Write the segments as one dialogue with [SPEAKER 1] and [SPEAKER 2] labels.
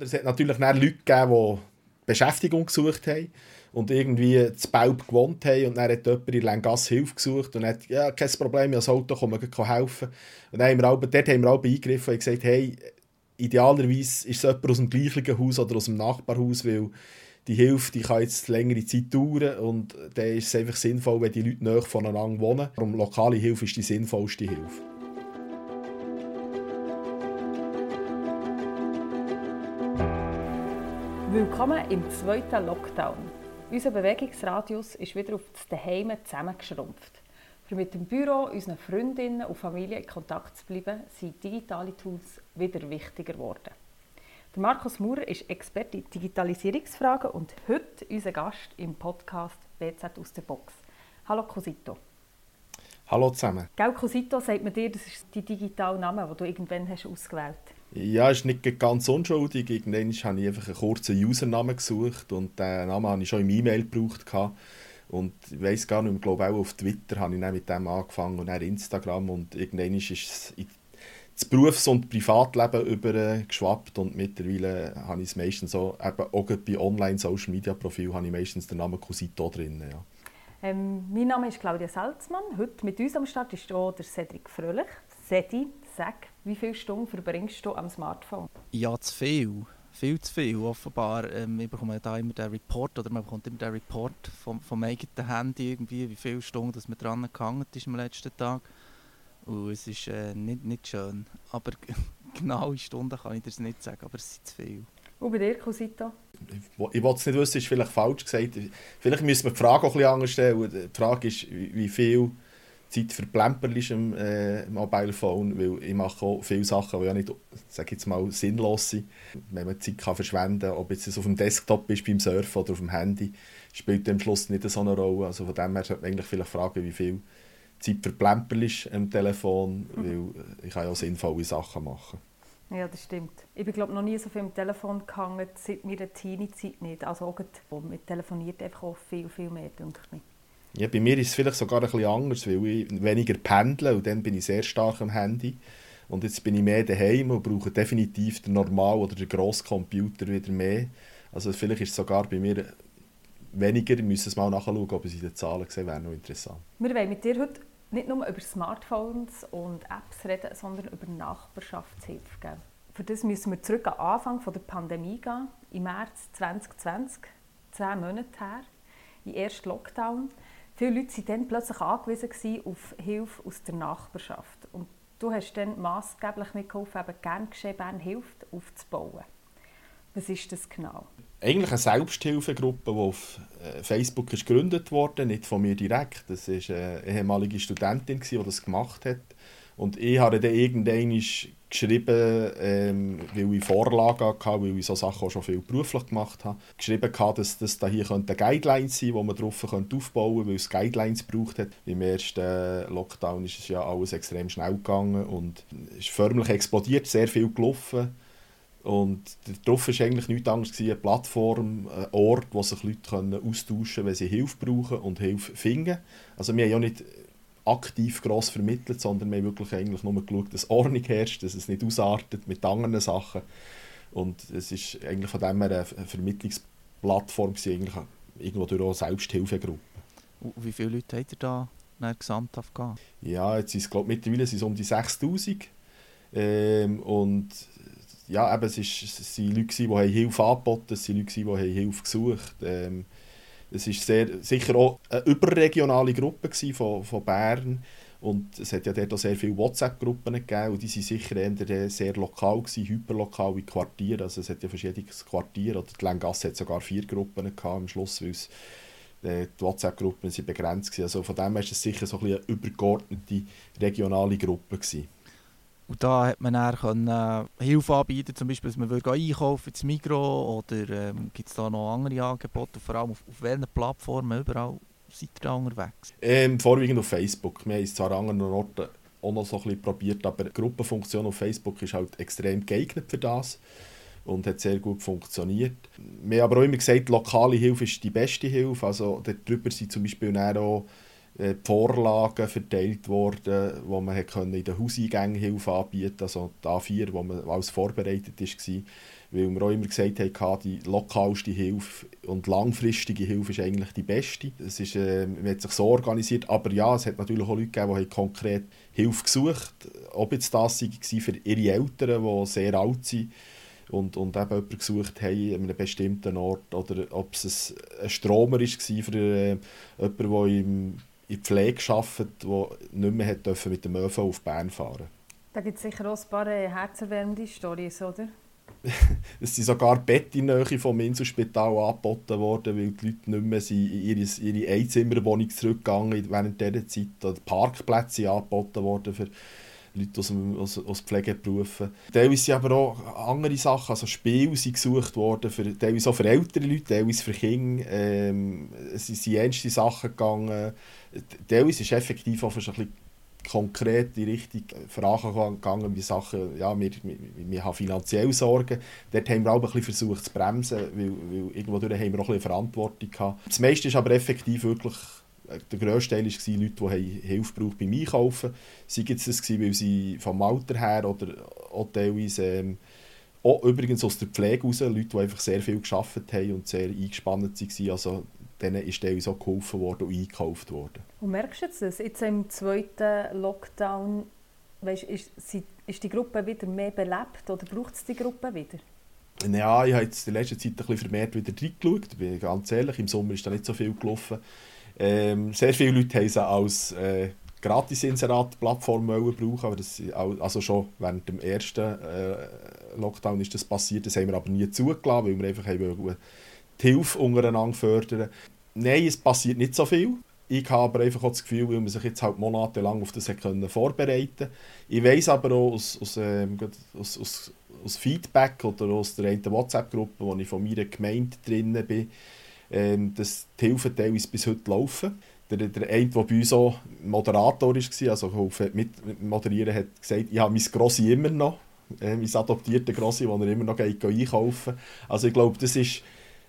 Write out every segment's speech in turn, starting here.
[SPEAKER 1] Es hat natürlich Leute gegeben, die Beschäftigung gesucht haben und irgendwie das Baub gewohnt haben und dann hat jemand in Langasse Hilfe gesucht und hat ja, kein Problem, ich habe das Auto, komm, ich helfen. Und dann haben wir dort haben wir auch eingegriffen und gesagt, hey, idealerweise ist es jemand aus dem gleichen Haus oder aus dem Nachbarhaus, weil die Hilfe die kann jetzt längere Zeit dauern und dann ist es einfach sinnvoll, wenn die Leute näher voneinander wohnen. Darum lokale Hilfe ist die sinnvollste Hilfe.
[SPEAKER 2] Willkommen im zweiten Lockdown. Unser Bewegungsradius ist wieder auf das Daheim zusammengeschrumpft. Für mit dem Büro, unseren Freundinnen und Familie in Kontakt zu bleiben, sind digitale Tools wieder wichtiger geworden. Der Markus Maurer ist Experte in Digitalisierungsfragen und heute unser Gast im Podcast BZ aus der Box. Hallo Cosito.
[SPEAKER 1] Hallo zusammen.
[SPEAKER 2] Gell, Cosito sagt man dir, das ist die digitale Name, den du irgendwann hast ausgewählt hast.
[SPEAKER 1] Ja, ist nicht ganz unschuldig. Irgendwann habe ich einfach einen kurzen Usernamen gesucht und den Namen habe ich schon im E-Mail gebraucht. Und ich weiß gar nicht, ich glaube auch auf Twitter habe ich dann mit dem angefangen und dann Instagram und irgendwann ist es in das Berufs- und Privatleben übergeschwappt und mittlerweile habe ich es meistens so, eben auch bei Online-Social-Media-Profil habe ich meistens den Namen Cosito drin. Ja.
[SPEAKER 2] Ähm, mein Name ist Claudia Salzmann. Heute mit uns am Start ist auch der Cedric Fröhlich. Cedi, sag, wie viele Stunden verbringst du am Smartphone?
[SPEAKER 3] Ja, zu viel. Viel zu viel, offenbar. Ähm, ich bekomme da immer den Report, oder man bekommt immer den Report vom, vom eigenen Handy, irgendwie, wie viele Stunden dass man dran gehangen ist am letzten Tag. Und es ist äh, nicht, nicht schön. Aber genaue Stunden kann ich dir nicht sagen, aber es sind zu viel.
[SPEAKER 2] Und bei dir, Cosito?
[SPEAKER 1] Ich, ich wollte es nicht wissen, ist vielleicht falsch gesagt. Vielleicht müssen wir die Frage auch ein bisschen anders stellen. Die Frage ist, wie viel Zeit verplemperst am äh, Mobile Phone, weil ich mache auch viele Sachen, die ja nicht, sage jetzt mal, sinnlos sind. Wenn man Zeit kann verschwenden kann, ob jetzt auf dem Desktop ist, beim Surfen oder auf dem Handy, spielt am Schluss nicht so eine Rolle. Also von dem her sollte man eigentlich vielleicht fragen, wie viel Zeit verplemperst am Telefon, mhm. weil ich kann ja auch sinnvolle Sachen machen.
[SPEAKER 2] Ja, das stimmt. Ich bin glaube noch nie so viel am Telefon gehangen, seit meiner Teenie-Zeit nicht. Also auch, man telefoniert einfach auch viel, viel mehr, denke ich.
[SPEAKER 1] Ja, bei mir ist es vielleicht sogar ein bisschen anders, weil ich weniger pendle und dann bin ich sehr stark am Handy. Und jetzt bin ich mehr daheim und brauche definitiv den Normal- oder den Grosscomputer wieder mehr. Also vielleicht ist es sogar bei mir weniger. Ich muss es mal nachschauen, ob es in den Zahlen gesehen wäre noch interessant.
[SPEAKER 2] Wir wollen mit dir heute nicht nur über Smartphones und Apps reden, sondern über Nachbarschaftshilfe. Gell? Für das müssen wir zurück am Anfang der Pandemie gehen, im März 2020, zehn Monate her, im ersten Lockdown. Viele Leute waren dann plötzlich angewiesen auf Hilfe aus der Nachbarschaft. Und du hast dann maßgeblich mitgeholfen, eben «Gern geschehen, Bern hilft» aufzubauen. Was ist das genau?
[SPEAKER 1] Eigentlich eine Selbsthilfegruppe, die auf äh, Facebook ist gegründet wurde, nicht von mir direkt. Das war eine ehemalige Studentin, die das gemacht hat. Und ich habe dann irgendwann geschrieben, ähm, weil ich Vorlagen hatte, weil ich so Sachen auch schon viel beruflich gemacht habe, geschrieben hatte, dass das da hier könnte Guidelines sein, die man darauf aufbauen könnte, weil es Guidelines braucht hat. Im ersten Lockdown ist es ja alles extrem schnell gegangen und es ist förmlich explodiert, sehr viel gelaufen. Und darauf war eigentlich nichts anderes, eine Plattform, ein Ort, wo sich Leute austauschen können, wenn sie Hilfe brauchen und Hilfe finden. Also wir haben ja nicht aktiv gross vermittelt, sondern wir haben wirklich eigentlich nur geschaut, dass Ordnung herrscht, dass es nicht ausartet mit anderen Sachen. Und es ist eigentlich von dem her eine Vermittlungsplattform, eigentlich irgendwo durch eine Selbsthilfegruppe.
[SPEAKER 3] Wie viele Leute habt ihr da gesamthaft gehabt?
[SPEAKER 1] Ja, jetzt ist, glaube mittlerweile sind es um die 6000. Ähm, und ja, eben, es, ist, es sind Leute, die Hilfe angeboten haben, es sind Leute, die Hilfe gesucht haben. Ähm, es war sehr, sicher auch eine überregionale Gruppe von, von Bern. Und es hat ja dort auch sehr viele WhatsApp-Gruppen gegeben und die waren sicher eher sehr lokal, gewesen, hyperlokal in Quartieren. Also es hat ja verschiedene Quartiere, oder die Lengasse hat sogar vier Gruppen gehabt am Schluss, weil es, äh, die WhatsApp-Gruppen begrenzt waren. Also von dem her war es sicher so ein eine übergeordnete regionale Gruppe. Gewesen.
[SPEAKER 3] Und da hat man dann können, äh, Hilfe anbieten, zum Beispiel, dass man würde einkaufen ins Migros oder ähm, gibt es da noch andere Angebote, vor allem auf, auf welchen Plattformen überall seid ihr da unterwegs?
[SPEAKER 1] Ähm, vorwiegend auf Facebook. Wir haben es zwar an anderen Orten auch noch so ein bisschen probiert, aber die Gruppenfunktion auf Facebook ist halt extrem geeignet für das und hat sehr gut funktioniert. Wir haben aber auch immer gesagt, lokale Hilfe ist die beste Hilfe. Also darüber sind zum Beispiel auch äh, Vorlagen verteilt worden, wo man in den Hauseingängen Hilfe anbieten konnte, also die A4, wo man alles vorbereitet war. weil wir auch immer gesagt haben, die lokalste Hilfe und langfristige Hilfe ist eigentlich die beste. Es ist, äh, man hat sich so organisiert, aber ja, es hat natürlich auch Leute gegeben, die konkret Hilfe gesucht haben. Ob jetzt das war für ihre Eltern, die sehr alt sind und, und eben jemanden gesucht haben an einem bestimmten Ort, oder ob es ein Stromer war für äh, jemanden, der im, in Pflege arbeitet, der nicht mehr mit dem ÖV auf Bern fahren
[SPEAKER 2] Da gibt es sicher auch ein paar äh, herzerwärmende Storys, oder?
[SPEAKER 1] es sind sogar Bett in Nähe vom Inselspital angeboten worden, weil die Leute nicht mehr sind in ihre, ihre Einzimmerwohnung zurückgegangen während dieser Zeit. Parkplätze angeboten worden für Leute aus, dem, aus, aus Pflegeberufen. Teilweise sind aber auch andere Sachen, also Spiele sind gesucht worden, für, teilweise auch für ältere Leute, teilweise für Kinder. Ähm, es sind ernste Sachen gegangen. Teilweise ist effektiv auch für ein bisschen konkret in Richtung Fragen gegangen, wie Sachen, ja, wir, wir, wir haben finanziell Sorgen. Dort haben wir auch ein bisschen versucht zu bremsen, weil, weil irgendwo haben wir auch ein bisschen Verantwortung gehabt. Das meiste ist aber effektiv wirklich, der grösste Teil war Leute, die Hilfe brauchen beim Einkaufen. Sei es das weil sie vom Alter her oder auch teilweise ähm, auch übrigens aus der Pflege raus, Leute, die einfach sehr viel geschafft haben und sehr eingespannt waren. Also denen ist teilweise auch geholfen worden und eingekauft worden.
[SPEAKER 2] Und merkst du das? Jetzt im zweiten Lockdown, weißt, ist, ist die Gruppe wieder mehr belebt oder braucht es die Gruppe wieder?
[SPEAKER 1] Ja, ich habe jetzt in letzter Zeit ein bisschen vermehrt wieder reingeschaut, bin ganz ehrlich. Im Sommer ist da nicht so viel gelaufen. Ähm, sehr viele Leute haben sie als äh, Gratis-Inserat-Plattform brauchen, aber das, also schon während dem ersten äh, Lockdown ist das passiert. Das haben wir aber nie zugelassen, weil wir einfach haben die Hilfe untereinander fördern. Nein, es passiert nicht so viel. Ich habe aber einfach auch das Gefühl, weil man sich jetzt halt monatelang auf das können vorbereiten Ich weiß aber auch aus, aus, ähm, aus, aus, aus, Feedback oder aus der WhatsApp-Gruppe, wo ich von meiner Gemeinde drin bin, ähm, dass die Hilfe teilweise bis heute laufen. Der, der eine, der bei uns auch Moderator war, also mit moderieren, hat gesagt, ich habe mein Grossi immer noch, äh, mein adoptierter Grossi, den er immer noch geht, einkaufen Also ich glaube, das ist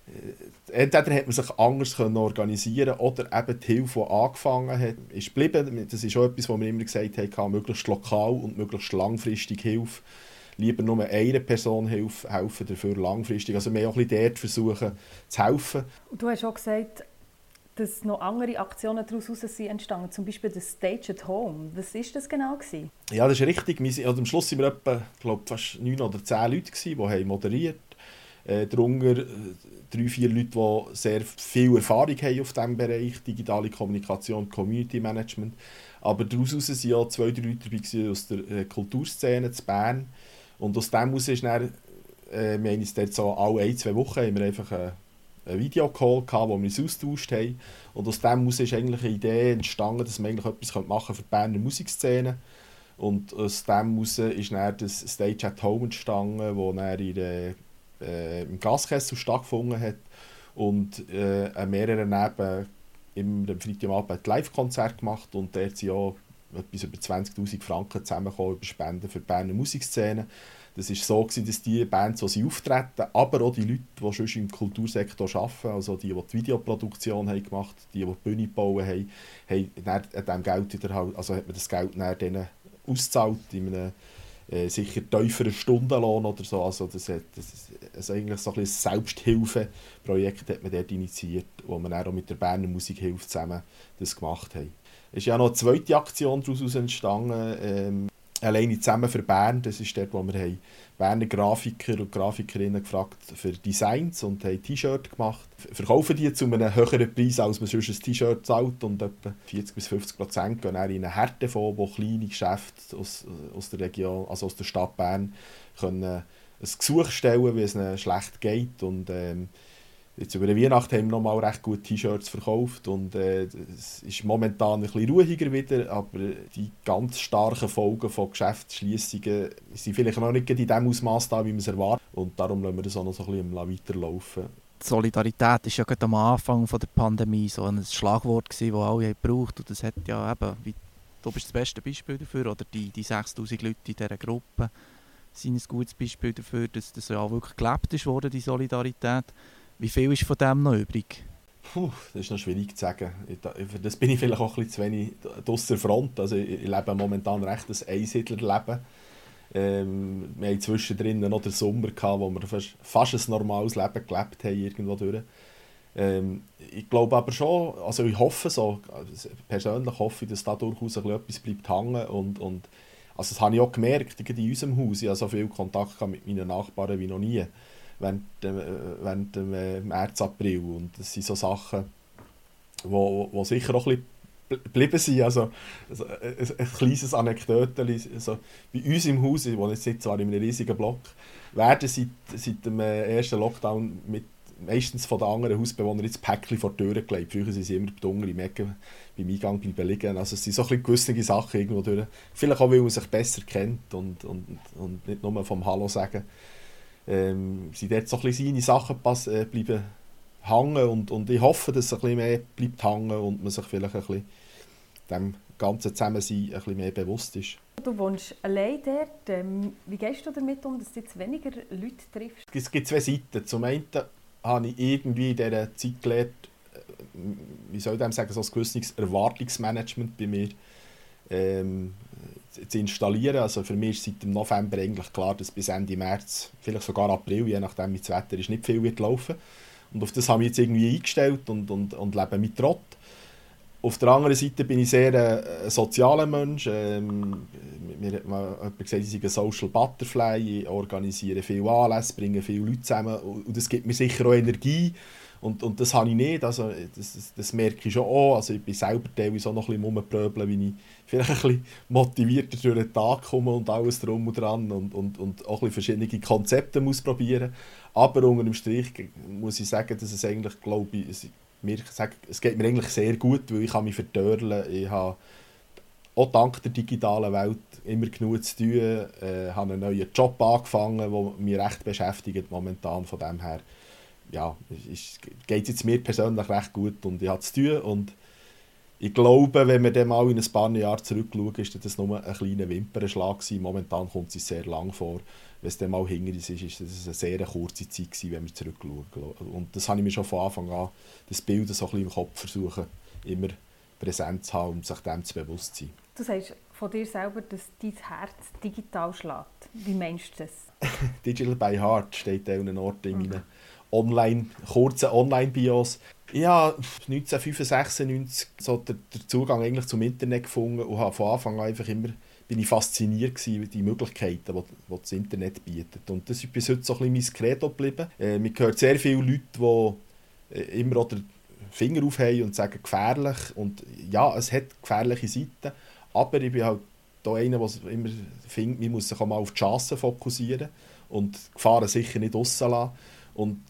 [SPEAKER 1] äh, entweder hat man sich anders können organisieren oder eben die Hilfe, die angefangen hat, ist geblieben. Das ist auch etwas, was wir immer gesagt haben, möglichst lokal und möglichst langfristig Hilfe. Lieber nur einer Person helfen, dafür langfristig. Also wir haben auch ein bisschen dort versuchen zu helfen.
[SPEAKER 2] Du hast auch gesagt, dass noch andere Aktionen daraus sind entstanden, zum Beispiel das Stage at Home. Was war das genau? Gewesen?
[SPEAKER 1] Ja, das ist richtig. Wir, also am Schluss waren wir etwa, glaube fast neun oder zehn Leute, gewesen, die moderiert haben. Äh, darunter äh, drei, vier Leute, die sehr viel Erfahrung haben auf diesem Bereich, digitale Kommunikation, Community Management. Aber daraus waren ja zwei, drei Leute dabei aus der äh, Kulturszene zu Bern. Und aus dem heraus ist dann, äh, wir haben uns dort so alle ein, zwei Wochen haben wir einfach einen, Videocall gehabt, wo wir uns austauscht haben. Und aus dem heraus ist eigentlich eine Idee entstanden, dass wir eigentlich etwas machen für die Berner Musikszene. Und aus dem heraus ist dann das Stage at Home entstanden, wo dann in der äh, im Gaskessel stattgefunden hat und äh, an mehreren Neben im Freitagabend Live-Konzert gemacht und dort sind auch etwas über 20'000 Franken zusammengekommen über Spenden für die Berner Musikszene. Das war so, gewesen, dass die Bands, die sie auftreten, aber auch die Leute, die schon im Kultursektor arbeiten, also die, die die Videoproduktion haben gemacht haben, die, die die Bühne gebaut haben, haben dann Geld wieder, also hat man das Geld dann denen ausgezahlt in einem äh, sicher tieferen Stundenlohn oder so. Also das, hat, das ist also eigentlich so ein Selbsthilfeprojekt hat man dort initiiert, wo man auch mit der Berner Musikhilfe zusammen das gemacht haben. Ist ja noch eine zweite Aktion daraus entstanden, ähm, alleine zusammen für Bern. Das ist dort, wo wir haben Berner Grafiker und Grafikerinnen gefragt für Designs und haben T-Shirt gemacht. Verkaufen die zu einem höheren Preis, als man sonst ein T-Shirt zahlt und etwa 40 bis 50 Prozent gehen dann in eine Härtefonds, wo kleine Geschäfte aus, aus der Region, also aus der Stadt Bern, können ein Gesuch stellen, wie es ihnen schlecht geht und ähm, Jetzt über Weihnachten haben wir noch mal recht gute T-Shirts verkauft und äh, es ist momentan ein bisschen ruhiger wieder, aber die ganz starken Folgen von Geschäftsschließungen sind vielleicht noch nicht in dem Ausmaß da, wie man es erwartet und darum lassen wir das auch noch so ein bisschen weiterlaufen.
[SPEAKER 3] Die Solidarität ist ja gerade am Anfang von der Pandemie so ein Schlagwort gewesen, das alle gebraucht und das hat ja eben, wie, du bist das beste Beispiel dafür, oder die, die 6000 Leute in dieser Gruppe sind ein gutes Beispiel dafür, dass das ja wirklich gelebt ist worden, die Solidarität. Wie viel ist von dem noch übrig?
[SPEAKER 1] Puh, das ist noch schwierig zu sagen. Für das bin ich vielleicht auch ein bisschen zu wenig aus der Front. Also ich lebe momentan recht ein Einsiedlerleben. Ähm, wir hatten zwischendrin noch den Sommer, gehabt, wo wir fast, fast ein normales Leben gelebt haben, irgendwo durch. Ähm, ich glaube aber schon, also ich hoffe so, persönlich hoffe ich, dass da durchaus etwas bleibt hängen und, und also das habe ich auch gemerkt, in unserem Haus, ich habe so viel Kontakt mit meinen Nachbarn wie noch nie während, äh, während dem äh, März, April und das sind so Sachen, wo, wo sicher auch ein bisschen geblieben sind. Also, also ein, ein kleines Anekdote. Also, bei uns im Haus, ich wohne jetzt zwar in einem riesigen Block, werden seit, seit dem äh, ersten Lockdown mit meistens von den anderen Hausbewohnern jetzt Päckchen vor die Tür gelegt. Früher sind sie immer dunkel im Ecken beim Eingang bleiben liegen. Also es sind so ein gewisse Sachen irgendwo durch. Vielleicht auch, weil man sich besser kennt und, und, und nicht nur vom Hallo sagen. Ähm, sind dort so ein bisschen seine Sachen pass, äh, bleiben hängen und, und ich hoffe, dass es ein bisschen mehr bleibt hängen und man sich vielleicht ein bisschen dem ganzen Zusammensein ein bisschen mehr bewusst ist.
[SPEAKER 2] Du wohnst allein dort. Ähm, wie gehst du damit um, dass du jetzt weniger Leute triffst?
[SPEAKER 1] Es gibt zwei Seiten. Zum einen habe ich irgendwie in dieser Zeit gelernt, äh, wie soll ich dem sagen, so ein gewisses Erwartungsmanagement bei mir ähm, zu installieren. Also für mich ist seit dem November eigentlich klar, dass bis Ende März, vielleicht sogar April, je nachdem wie das Wetter ist, nicht viel wird laufen. Und auf das habe ich jetzt irgendwie eingestellt und, und, und lebe mit Trott. Auf der anderen Seite bin ich sehr äh, sozialer Mensch. Ähm, mir hat jemand gesagt, ich sei ein Social Butterfly, ich organisiere viele Anlässe, bringe viele Leute zusammen und das gibt mir sicher auch Energie. Und, und das habe ich nicht, also das, das, das merke ich schon auch. Also ich bin selber teilweise auch noch ein bisschen rumpröbeln, wie ich vielleicht ein bisschen motivierter durch den Tag komme und alles drum und dran und, und, und auch ein bisschen verschiedene Konzepte muss probieren. Aber unter dem Strich muss ich sagen, dass es eigentlich, glaube ich, es, mir, es geht mir eigentlich sehr gut, weil ich mich verdörlen. Ich habe auch dank der digitalen Welt immer genug zu tun. Äh, habe einen neuen Job angefangen, der mich recht beschäftigt momentan. Von dem her ja, geht es jetzt mir persönlich recht gut und ich habe zu tun. Und ich glaube, wenn wir dann mal in ein paar Jahre zurückschauen, ist das nur ein kleiner Wimpernschlag gewesen. Momentan kommt es sehr lang vor. Wenn es dann mal hinter uns ist, ist das eine sehr kurze Zeit gewesen, wenn wir zurückschauen. Und das habe ich mir schon von Anfang an, das Bild so ein bisschen im Kopf versuchen, immer präsent zu haben und sich dem zu bewusst zu sein.
[SPEAKER 2] Du sagst von dir selber, dass dein Herz digital schlägt. Wie meinst du das?
[SPEAKER 1] Digital by Heart steht an einem Ort in mhm. Online, kurzen Online-Bios. Ich habe 1995 so den, den Zugang eigentlich zum Internet gefunden und von Anfang an einfach immer bin ich fasziniert gewesen, die Möglichkeiten, die, die das Internet bietet. Und das ist bis heute so ein bisschen mein Credo geblieben. Äh, man hört sehr viele Leute, die äh, immer den Finger aufheben und sagen, gefährlich. Und ja, es hat gefährliche Seiten, aber ich bin halt da einer, der immer findet, man muss sich auch mal auf die Chancen fokussieren und Gefahren sicher nicht rauslassen. Und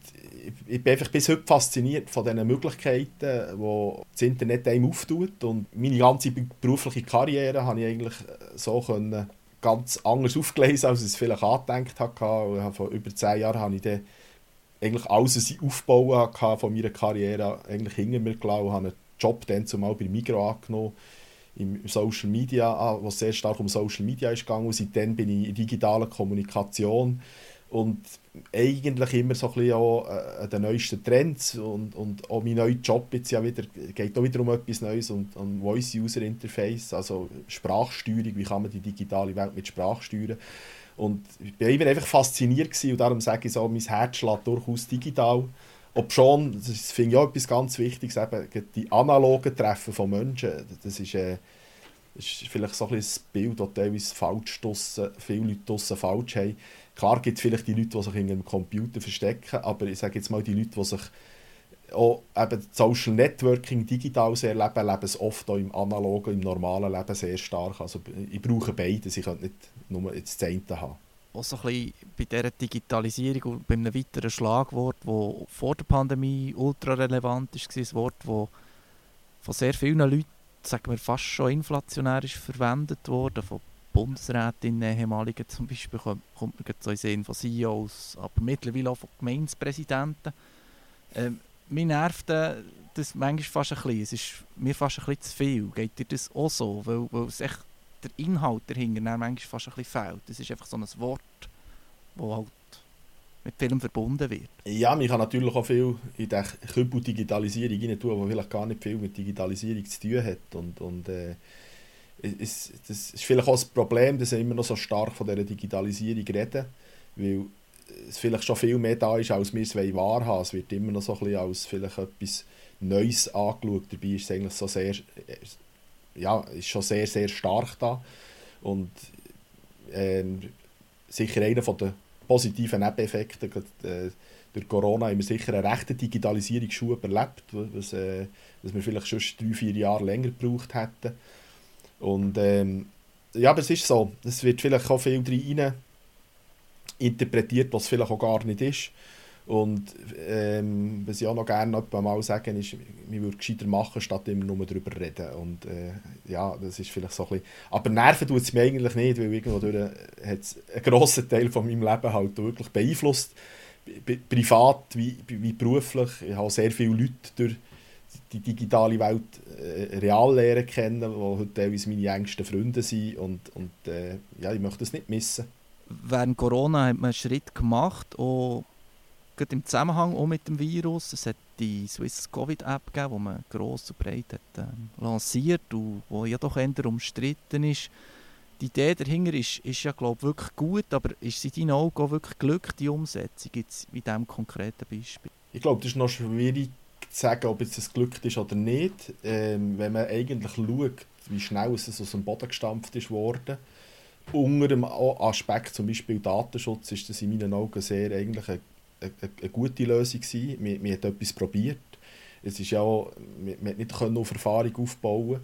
[SPEAKER 1] ich bin einfach bis heute fasziniert von den Möglichkeiten, die das Internet einem auftut. Und meine ganze berufliche Karriere habe ich eigentlich so können ganz anders aufgelesen, als ich es vielleicht angedenkt hatte. vor über zehn Jahren habe ich dann eigentlich alles, was ich aufbauen hatte von meiner Karriere, eigentlich hinter mir gelassen und habe einen Job dann zumal bei Migro angenommen im Social Media, wo es sehr stark um Social Media ist gegangen. Und seitdem bin ich in digitaler Kommunikation und eigentlich immer so ein bisschen auch äh, den neuesten Trends und, und auch mein neuer Job jetzt ja wieder, geht auch wieder um etwas Neues und um Voice-User-Interface, also Sprachsteuerung, wie kann man die digitale Welt mit Sprache steuern. Und ich war immer einfach fasziniert gewesen, und darum sage ich so, mein Herz schlägt durchaus digital. Ob schon, das finde ich auch etwas ganz Wichtiges, eben die analogen Treffen von Menschen, das ist, äh, ist vielleicht so ein bisschen das Bild, das teilweise falsch draussen, viele Leute draussen falsch haben Klar gibt es vielleicht die Leute, die sich in einem Computer verstecken, aber ich sage jetzt mal, die Leute, die sich auch eben Social Networking digital sehr leben, leben es oft auch im analogen, im normalen Leben sehr stark. Also ich brauche beides, ich kann nicht nur das eine haben.
[SPEAKER 3] Auch so ein bisschen bei dieser Digitalisierung und bei einem weiteren Schlagwort, das vor der Pandemie ultra relevant ist, ein Wort, das von sehr vielen Leuten sagen wir, fast schon inflationär ist verwendet worden, von Bundesrätinnen, ehemaligen zum Beispiel, kommt, kommt man so in Sinn von CEOs, aber mittlerweile auch von Gemeindepräsidenten. Ähm, mir nervt äh, das manchmal fast ein bisschen. Es ist mir fast ein bisschen zu viel. Geht dir das auch so? Weil, weil es echt der Inhalt dahinter manchmal fast ein bisschen fehlt. Das ist einfach so ein Wort, das halt mit Film verbunden wird.
[SPEAKER 1] Ja, man kann natürlich auch viel in der Kübel Digitalisierung rein tun, die vielleicht gar nicht viel mit Digitalisierung zu tun hat. Und, und äh, ist, das ist vielleicht auch das Problem, dass wir immer noch so stark von dieser Digitalisierung reden, weil es vielleicht schon viel mehr da ist, als wir es wahrhaben Es wird immer noch so ein bisschen als vielleicht etwas Neues angeschaut. Dabei ist es eigentlich so sehr, ja, ist schon sehr, sehr stark da. Und ähm, sicher einer der positiven Nebeneffekte, äh, durch Corona haben wir sicher einen rechten Digitalisierungsschub erlebt, was, äh, was wir vielleicht schon drei, vier Jahre länger gebraucht hätten. Und ähm, ja, aber es ist so, es wird vielleicht auch viel rein interpretiert, was vielleicht auch gar nicht ist. Und ähm, was ich auch noch gerne mal sagen ist, wir würden gescheiter machen, statt immer nur darüber reden. Und äh, ja, das ist vielleicht so ein bisschen... Aber nerven tut es mich eigentlich nicht, weil irgendwo hat es einen grossen Teil von meinem Leben halt wirklich beeinflusst. Privat wie, wie beruflich. Ich habe sehr viele Leute durch die digitale Welt äh, real lernen kennen, die heute teilweise meine engsten Freunde sind. Und, und äh, ja, ich möchte das nicht missen.
[SPEAKER 3] Während Corona hat man einen Schritt gemacht, auch im Zusammenhang auch mit dem Virus. Es hat die Swiss Covid-App gegeben, die man gross und breit hat, äh, lanciert und die ja doch eher umstritten ist. Die Idee dahinter ist, ist ja glaube wirklich gut, aber ist sie in deinen Augen auch wirklich glücklich, die Umsetzung jetzt in diesem konkreten Beispiel?
[SPEAKER 1] Ich glaube, das ist noch schwierig sagen, ob es glücklich ist oder nicht. Ähm, wenn man eigentlich schaut, wie schnell es aus dem Boden gestampft ist worden, unter dem Aspekt zum Beispiel Datenschutz ist das in meinen Augen sehr eigentlich eine, eine, eine gute Lösung gewesen. Man, man hat etwas probiert. Es ist ja auch, man, man nicht auf Erfahrung aufbauen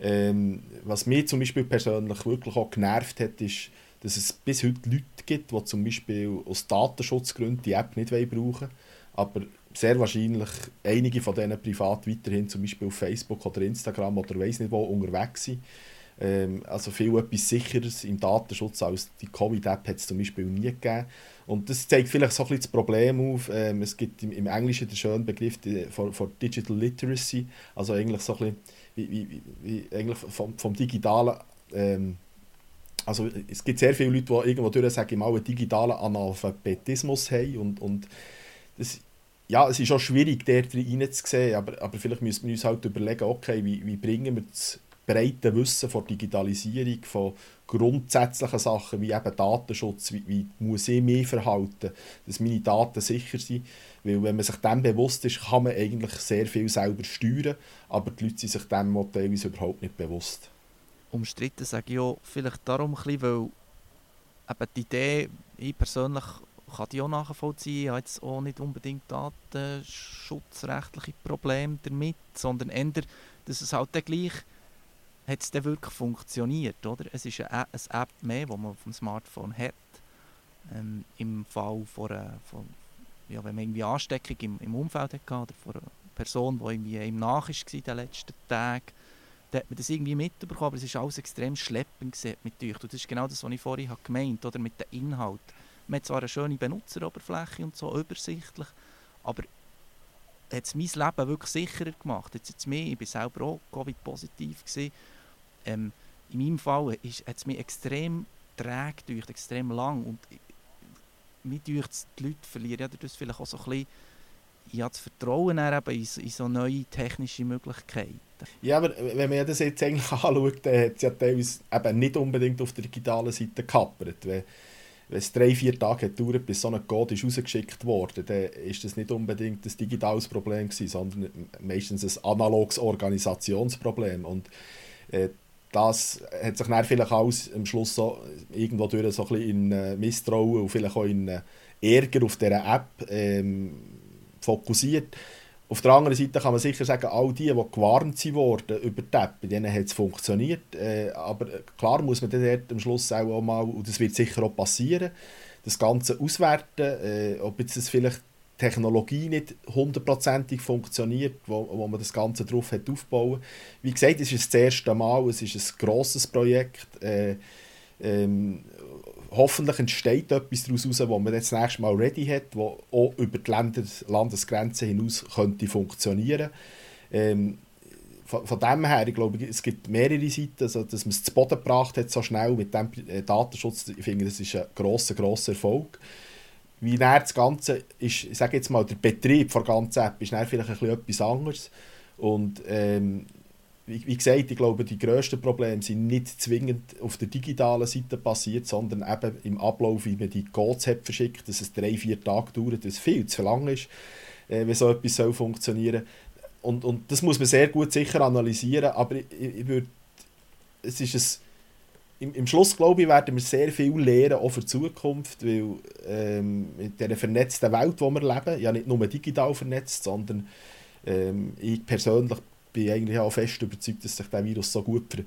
[SPEAKER 1] ähm, Was mich zum Beispiel persönlich wirklich auch genervt hat, ist, dass es bis heute Leute gibt, die zum Beispiel aus Datenschutzgründen die App nicht brauchen wollen, aber sehr wahrscheinlich einige von denen privat weiterhin zum Beispiel auf Facebook oder Instagram oder weiß nicht wo unterwegs sind ähm, also viel etwas sicheres im Datenschutz als die Covid-App hat es zum Beispiel nie gegeben. Und das zeigt vielleicht so ein bisschen das Problem auf. Ähm, es gibt im, im Englischen den schönen Begriff von Digital Literacy, also eigentlich so ein bisschen wie, wie, wie eigentlich vom, vom digitalen ähm, also es gibt sehr viele Leute, die irgendwo durch, sage ich mal, einen digitalen Analphabetismus haben und, und das, ja, es ist auch schwierig, dort reinzusehen, aber, aber vielleicht müssen wir uns halt überlegen, okay, wie, wie bringen wir das breite Wissen von Digitalisierung, von grundsätzlichen Sachen wie eben Datenschutz, wie, wie muss ich mich verhalten, dass meine Daten sicher sind. Weil wenn man sich dem bewusst ist, kann man eigentlich sehr viel selber steuern, aber die Leute sind sich dem teilweise überhaupt nicht bewusst.
[SPEAKER 3] Umstritten sage ich auch vielleicht darum, weil eben die Idee, ich persönlich kann die auch nachvollziehen, ich habe jetzt auch nicht unbedingt datenschutzrechtliche Probleme damit, sondern eher, dass es halt dann gleich hat es dann wirklich funktioniert, oder? Es ist eine, eine App mehr, die man auf dem Smartphone hat. Ähm, Im Fall von, einer, von ja, wenn man irgendwie Ansteckung im, im Umfeld hatte oder von einer Person, die irgendwie ihm nach war in den letzten Tagen, dann hat man das irgendwie mitbekommen, aber es ist alles extrem schleppend mit euch. Und das ist genau das, was ich vorhin habe gemeint oder mit dem Inhalt. Man hat zwar eine schöne Benutzeroberfläche und so übersichtlich, aber hat es mein Leben wirklich sicherer gemacht. Jetzt, jetzt mehr, ich war selber auch Covid-positiv ähm, in meinem Fall hat es mich extrem träge durch, extrem lang und mir durch die Leute verlieren ja das vielleicht auch so ein bisschen ja, das Vertrauen in, in so neue technische Möglichkeiten.
[SPEAKER 1] Ja, aber wenn man das jetzt eigentlich anschaut, dann hat es ja teilweise eben nicht unbedingt auf der digitalen Seite gekappert. Wenn, wenn es drei, vier Tage dauert, bis so ein Code rausgeschickt wurde, dann ist das nicht unbedingt ein digitales Problem gewesen, sondern meistens ein analoges Organisationsproblem. Und äh, das hat sich dann vielleicht alles am Schluss so irgendwo durch so ein bisschen in äh, Misstrauen und vielleicht auch in äh, Ärger auf dieser App ähm, fokussiert. Auf der anderen Seite kann man sicher sagen, all die, die gewarnt wurden über die App, bei denen hat es funktioniert. Äh, aber klar muss man dann am Schluss auch mal, und das wird sicher auch passieren, das Ganze auswerten, äh, ob jetzt das vielleicht Technologie nicht hundertprozentig funktioniert, wo, wo man das Ganze drauf hat aufbauen. Wie gesagt, es ist das erste Mal, es ist ein grosses Projekt. Äh, ähm, hoffentlich entsteht etwas daraus, heraus, wo man das nächste Mal ready hat, wo auch über die Länder, Landesgrenzen hinaus könnte funktionieren. Ähm, von, von dem her, ich glaube, es gibt mehrere Seiten, also, dass man es zu Boden gebracht hat, so schnell mit dem äh, Datenschutz, ich finde, das ist ein grosser, grosser Erfolg wie das Ganze ist, ich sage jetzt mal, der Betrieb der ganzen App ist vielleicht ein bisschen etwas anderes. Und ähm, wie, gesagt, ich glaube, die grössten Probleme sind nicht zwingend auf der digitalen Seite passiert, sondern eben im Ablauf, wie man die Codes hat verschickt, dass es drei, vier Tage dauert, dass viel zu lang ist, äh, wie so etwas soll funktionieren. Und, und das muss man sehr gut sicher analysieren, aber ich, ich würde, es ist ein, im, im Schluss glaube ich, werden wir sehr viel lernen, auch für die Zukunft, weil ähm, in dieser vernetzten Welt, in der wir leben, ja nicht nur digital vernetzt, sondern ähm, ich persönlich bin eigentlich auch fest überzeugt, dass sich der Virus so gut ver,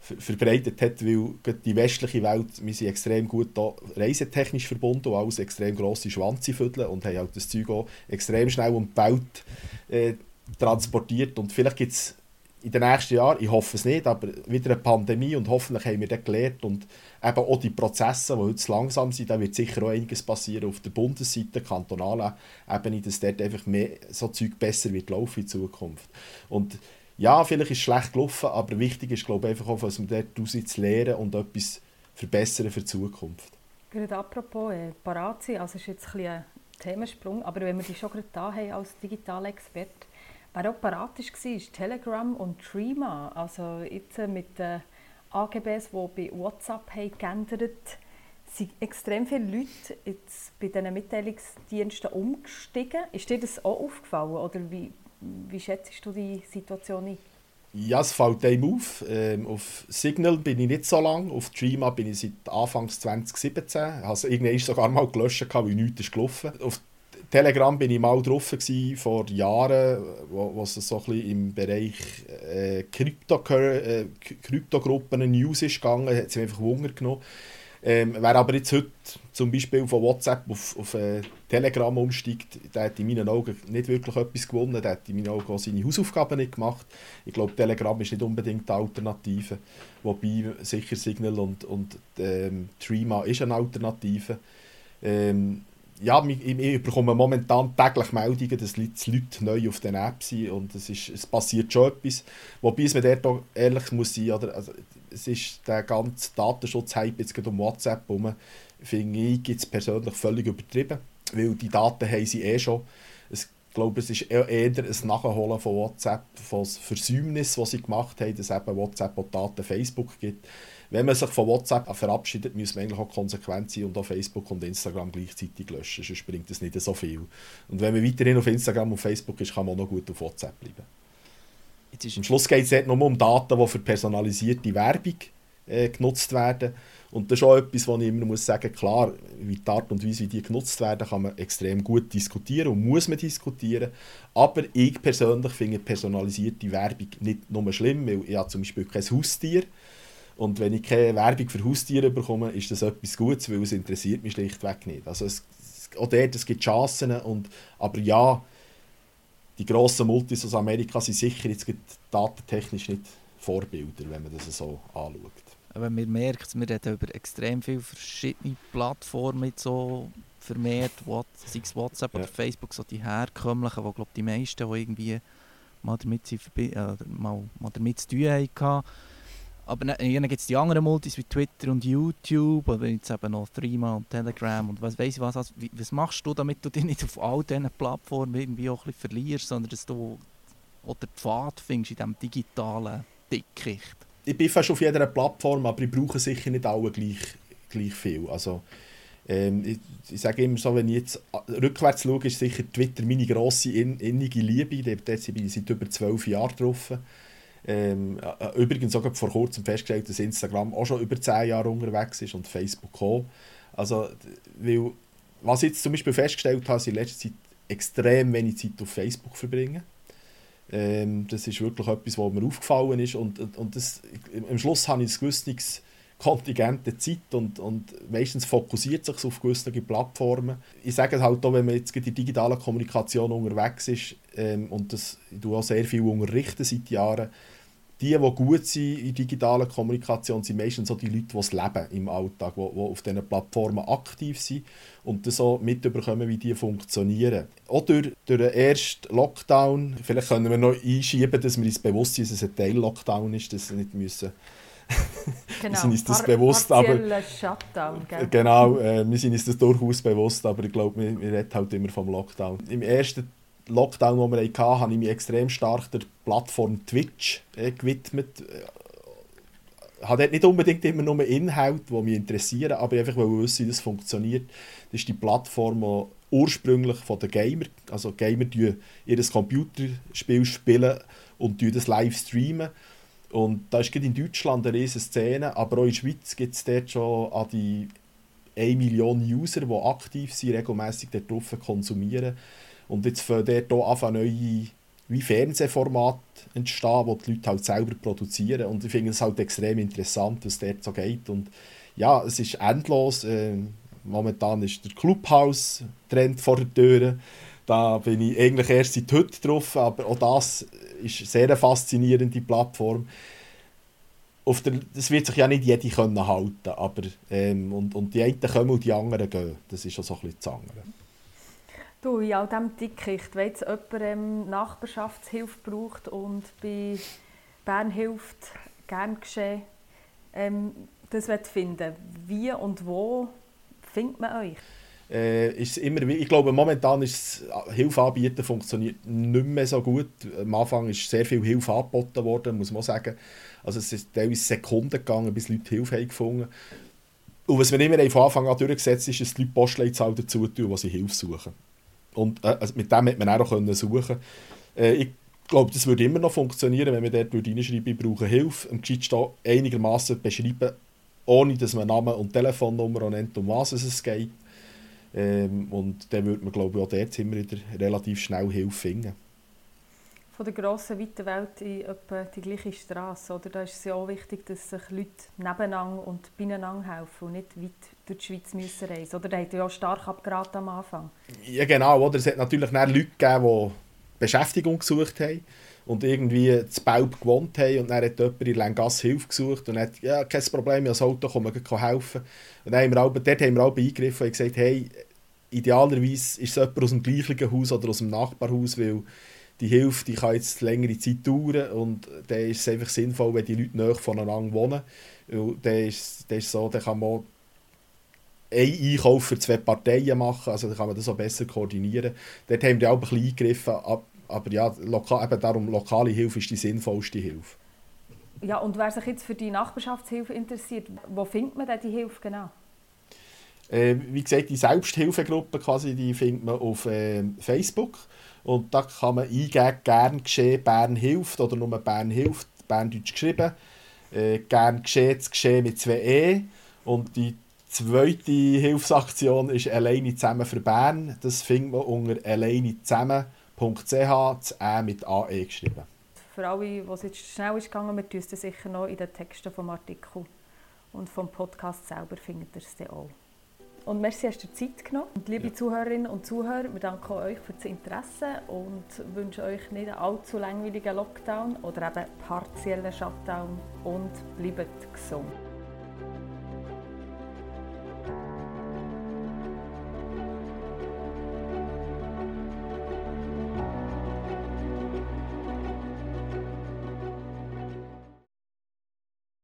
[SPEAKER 1] ver, verbreitet hat, weil die westliche Welt, wir sind extrem gut da reisetechnisch verbunden und alles extrem grosse Schwanze füdeln und haben halt das Zeug auch extrem schnell die Welt äh, transportiert und vielleicht gibt es in den nächsten Jahren, ich hoffe es nicht, aber wieder eine Pandemie und hoffentlich haben wir dann gelernt und eben auch die Prozesse, die heute langsam sind, da wird sicher auch einiges passieren auf der Bundesseite, kantonaler Ebene, dass dort einfach mehr so Zeug besser wird laufen in Zukunft. Und ja, vielleicht ist es schlecht gelaufen, aber wichtig ist, glaube ich, einfach auch, was wir dort zu lernen und etwas verbessern für die Zukunft.
[SPEAKER 2] Gerade apropos äh, parat sein, also ist jetzt ein, ein Themensprung, aber wenn wir die schon gerade da haben als digitaler Experte, Wer auch parat war, ist Telegram und Trima. Also jetzt mit den AGBs, die bei WhatsApp haben geändert sind extrem viele Leute jetzt bei diesen Mitteilungsdiensten umgestiegen. Ist dir das auch aufgefallen oder wie, wie schätzt du die Situation ein?
[SPEAKER 1] Ja, es fällt einem auf. Ähm, auf Signal bin ich nicht so lange, auf Trima bin ich seit Anfang 2017. Also irgendwann sogar mal gelöscht, weil nichts ist gelaufen. Auf Telegram bin ich mal drauf gewesen, vor Jahren, wo, es so ein bisschen im Bereich äh, Krypto, äh, Kryptogruppen News ist gegangen, hat es mich einfach Wunder genommen. Ähm, wer aber jetzt heute zum Beispiel von WhatsApp auf, auf äh, Telegram umsteigt, der hat in meinen Augen nicht wirklich etwas gewonnen, der hat in meinen Augen auch seine Hausaufgaben nicht gemacht. Ich glaube, Telegram ist nicht unbedingt die Alternative, wobei sicher Signal und, und ähm, Trima ist eine Alternative. Ähm, ja, ich, ich bekomme momentan täglich Meldungen, dass die Leute neu auf den App sind und es, ist, es passiert schon etwas. Wobei es mir dort auch ehrlich muss sein, oder, also, es ist der ganze Datenschutz-Hype jetzt um WhatsApp herum, finde ich jetzt persönlich völlig übertrieben, weil die Daten haben sie eh schon. Es, ich glaube, es ist eher ein Nachholen von WhatsApp, von Versäumnis, was sie gemacht haben, dass eben WhatsApp auch Daten Facebook gibt wenn man sich von WhatsApp verabschiedet, muss man eigentlich auch konsequent sein und auch Facebook und Instagram gleichzeitig löschen, sonst bringt das nicht so viel. Und wenn man weiterhin auf Instagram und Facebook ist, kann man auch noch gut auf WhatsApp bleiben. Am Schluss geht es nur um Daten, die für personalisierte Werbung äh, genutzt werden. Und das ist auch etwas, wo ich immer muss sagen klar, wie die Art und Weise, wie die genutzt werden, kann man extrem gut diskutieren und muss man diskutieren. Aber ich persönlich finde personalisierte Werbung nicht nur schlimm, weil ich habe zum Beispiel kein Haustier und wenn ich keine Werbung für Haustiere bekomme, ist das etwas Gutes, weil es interessiert mich schlichtweg nicht. Also es, auch dort, es gibt Chancen, und, aber ja, die grossen Multis aus Amerika sind sicher jetzt datentechnisch nicht Vorbilder, wenn man das so anschaut.
[SPEAKER 3] Aber man merkt, wir reden über extrem viele verschiedene Plattformen, so vermehrt, sei es WhatsApp ja. oder Facebook, so die herkömmlichen, wo glaube die meisten, die irgendwie mal damit, äh, mal, mal damit zu tun hatten, aber dann gibt es die anderen Multis wie Twitter und YouTube oder jetzt eben noch Threema und Telegram und was weiß ich was. Also, was machst du, damit du dich nicht auf all diesen Plattformen irgendwie auch ein verlierst, sondern dass du oder Pfad findest in diesem digitalen Dickicht?
[SPEAKER 1] Ich bin fast auf jeder Plattform, aber ich brauche sicher nicht alle gleich, gleich viel. Also, ähm, ich, ich sage immer so, wenn ich jetzt rückwärts schaue, ist sicher Twitter meine grosse innige Liebe. Dort bin ich seit über zwölf Jahren drauf. Ähm, äh, übrigens auch vor kurzem festgestellt, dass Instagram auch schon über 10 Jahre unterwegs ist und Facebook auch. Also, weil, was ich jetzt zum Beispiel festgestellt habe, ist in letzter Zeit extrem wenig Zeit auf Facebook verbringen. Ähm, das ist wirklich etwas, was mir aufgefallen ist und, und, und das, am Schluss habe ich ein gewisses Kontingent Zeit und, und meistens fokussiert sich auf gewisse Plattformen. Ich sage es halt auch, wenn man jetzt in der digitalen Kommunikation unterwegs ist ähm, und das, ich auch sehr viel unterrichten seit Jahren, die, die gut sind in digitaler Kommunikation, sind meistens so die Leute, die es leben im Alltag, die, die auf diesen Plattformen aktiv sind und das so mitbekommen, wie die funktionieren. Auch durch, durch den ersten Lockdown, vielleicht können wir noch einschieben, dass wir uns bewusst sind, dass es ein Teil-Lockdown ist, dass wir nicht müssen
[SPEAKER 2] Genau,
[SPEAKER 1] wir sind uns das bewusst, aber
[SPEAKER 2] Shutdown, gell?
[SPEAKER 1] genau, äh, wir sind uns das durchaus bewusst, aber ich glaube, wir, wir reden halt immer vom Lockdown. Im ersten Lockdown, den wir hatten, habe ich mich extrem stark der Plattform Twitch äh, gewidmet. Ich habe nicht unbedingt immer nur Inhalte, die mich interessieren, aber einfach weil ich wissen, wie das funktioniert. Das ist die Plattform, die ursprünglich von den Gamer, also Gamer die ihr Computerspiel spielen und das live streamen. Und da ist in Deutschland eine riesige Szene, aber auch in der Schweiz gibt es dort schon an die 1 Million User, die aktiv sind, regelmäßig dort drauf konsumieren. Und jetzt fangen dort auch neue wie Fernsehformate entstehen, die die Leute halt selber produzieren. Und ich finde es halt extrem interessant, was dort so geht. Und ja, es ist endlos. Äh, momentan ist der Clubhouse-Trend vor der Tür. Da bin ich eigentlich erst seit heute drauf, aber auch das ist eine sehr faszinierende Plattform. Auf der, das wird sich ja nicht jede können halten aber ähm, und, und die einen kommen und die anderen gehen. Das ist auch so ein bisschen das andere.
[SPEAKER 2] Du, in all diesem Dickicht, wenn jetzt jemand ähm, Nachbarschaftshilfe braucht und bei Bern hilft, gern geschehen, ähm, das finden wie und wo findet man euch?
[SPEAKER 1] Äh, ist immer, ich glaube, momentan ist Hilfe anbieten funktioniert nicht mehr so gut. Am Anfang ist sehr viel Hilfe angeboten worden, muss man sagen. Also es ist teilweise Sekunden gegangen, bis Leute Hilfe haben gefunden Und was wir immer von Anfang an durchgesetzt ist, dass die Leute Postleitzahl dazu tun, wo sie Hilfe suchen. Und äh, also mit dem hätte man auch können suchen äh, Ich glaube, das würde immer noch funktionieren, wenn man dort reinschreiben würde, brauche Hilfe, am Geschichte einigermaßen beschreiben, ohne dass man Namen und Telefonnummer nennt, um was es geht. Ähm, und dann würde man, glaube ich, auch dort immer wieder relativ schnell Hilfe finden.
[SPEAKER 2] Von der grossen, weiten Welt in etwa die gleiche Straße, oder? Da ist es ja auch wichtig, dass sich Leute nebeneinander und beieinander helfen und nicht weit durch die Schweiz müssen reisen Oder da hat ja auch stark abgeraten am Anfang.
[SPEAKER 1] Ja, genau. Oder? Es hat natürlich Leute gegeben, die Beschäftigung gesucht haben und irgendwie zu Baub gewohnt haben und dann hat jemand in Lengass Hilfe gesucht und hat ja, kein Problem, ich habe Auto, kann man helfen. Und dann haben wir auch, dort haben wir auch eingegriffen und gesagt, hey, idealerweise ist es jemand aus dem gleichen Haus oder aus dem Nachbarhaus, weil die Hilfe die kann jetzt längere Zeit dauern und dann ist es einfach sinnvoll, wenn die Leute näher voneinander wohnen. dann ist, dann so, dann kann man einen Einkauf für zwei Parteien machen, also dann kann man das auch besser koordinieren. Dort haben wir auch ein bisschen eingegriffen, aber ja, lokal, eben darum, lokale Hilfe ist die sinnvollste Hilfe.
[SPEAKER 2] Ja, und wer sich jetzt für die Nachbarschaftshilfe interessiert, wo findet man denn die Hilfe genau?
[SPEAKER 1] Äh, wie gesagt, die Selbsthilfegruppe quasi, die findet man auf äh, Facebook. Und da kann man eingeben, gern geschehen, Bern hilft oder nur Bern hilft, Berndeutsch geschrieben. Äh, gern geschehen, das Geschehen mit zwei E. Und die zweite Hilfsaktion ist Alleine zusammen für Bern. Das findet man unter alleine zusammen .ch, das mit AE geschrieben.
[SPEAKER 2] Für alle, was jetzt schnell ist gegangen, wir tun es sicher noch in den Texten vom Artikel und vom Podcast selber findet ihr es dann auch. Und merci, hast du Zeit genommen. Und liebe ja. Zuhörerinnen und Zuhörer, wir danken euch für das Interesse und wünschen euch nicht einen allzu langweiligen Lockdown oder eben partiellen Shutdown und bleibt gesund.